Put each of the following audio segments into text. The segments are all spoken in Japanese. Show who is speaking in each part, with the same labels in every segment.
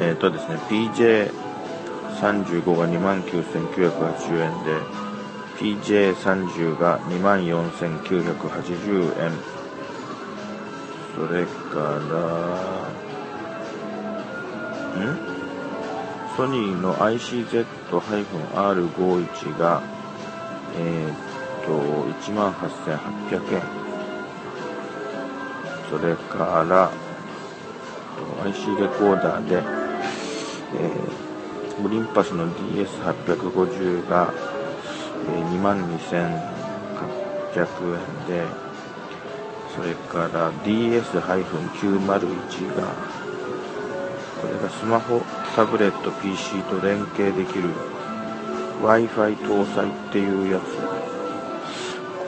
Speaker 1: えっ、とですね、PJ35 が29,980円で、PJ30 が24,980円。それから、ん？ソニーの ICZ-R51 が、えっ、と、18,800円。それから、IC レコーダーで、えー、オリンパスの DS850 が、えー、22,800円で、それから DS-901 が、これがスマホ、タブレット、PC と連携できる Wi-Fi 搭載っていうやつ。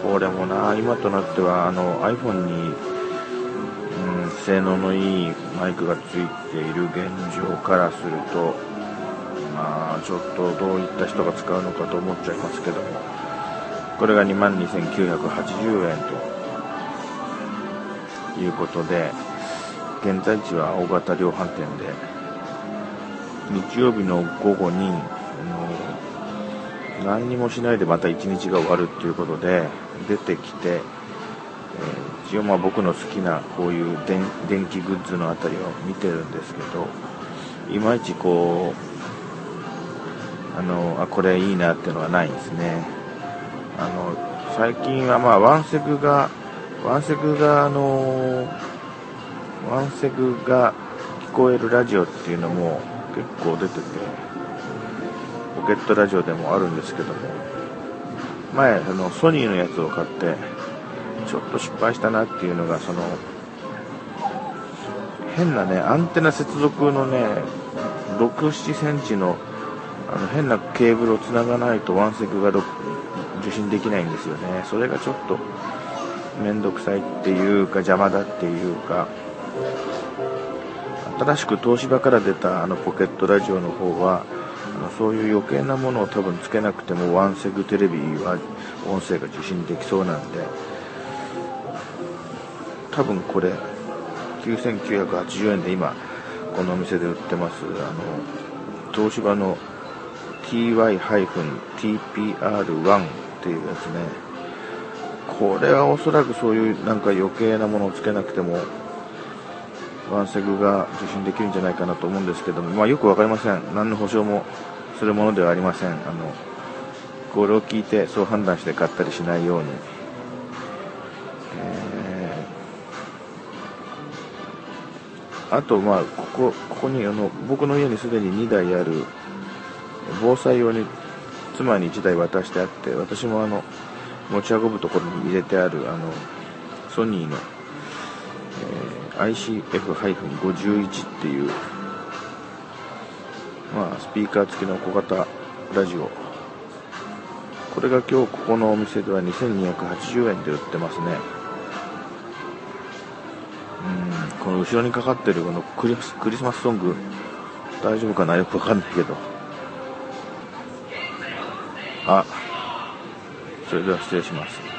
Speaker 1: これもな、今となってはあの iPhone に、性能のいいマイクがついている現状からすると、まあ、ちょっとどういった人が使うのかと思っちゃいますけども、これが2万2980円ということで、現在地は大型量販店で、日曜日の午後に、あの何にもしないでまた一日が終わるっていうことで、出てきて、えー一応まあ僕の好きなこういう電気グッズのあたりを見てるんですけどいまいちこうあのあこれいいなっていうのはないんですね。あの最近はまあワンセグがワンセグがあのワンセグが聞こえるラジオっていうのも結構出ててポケットラジオでもあるんですけども前あのソニーのやつを買ってちょっと失敗したなっていうのが、その、変なね、アンテナ接続のね、6、7センチの、あの、変なケーブルをつながないとワンセグが受信できないんですよね。それがちょっと、めんどくさいっていうか、邪魔だっていうか、新しく東芝から出たあのポケットラジオの方は、あのそういう余計なものを多分つけなくてもワンセグテレビは音声が受信できそうなんで、多分これ9980円で今このお店で売ってますあの東芝の TY-TPR1 っていうやつね。これはおそらくそういうなんか余計なものをつけなくてもワンセグが受信できるんじゃないかなと思うんですけども、まあ、よくわかりません。何の保証もするものではありません。あのこれを聞いてそう判断して買ったりしないように。あと、まあ、ここ、ここに、あの、僕の家にすでに2台ある、防災用に妻に1台渡してあって、私もあの、持ち運ぶところに入れてある、あの、ソニーの、えー ICF-51 っていう、まあ、スピーカー付きの小型ラジオ。これが今日ここのお店では2280円で売ってますね。この後ろにかかってるこのクリスクリスマスソング、大丈夫かな？よくわかんないけど。あ、それでは失礼します。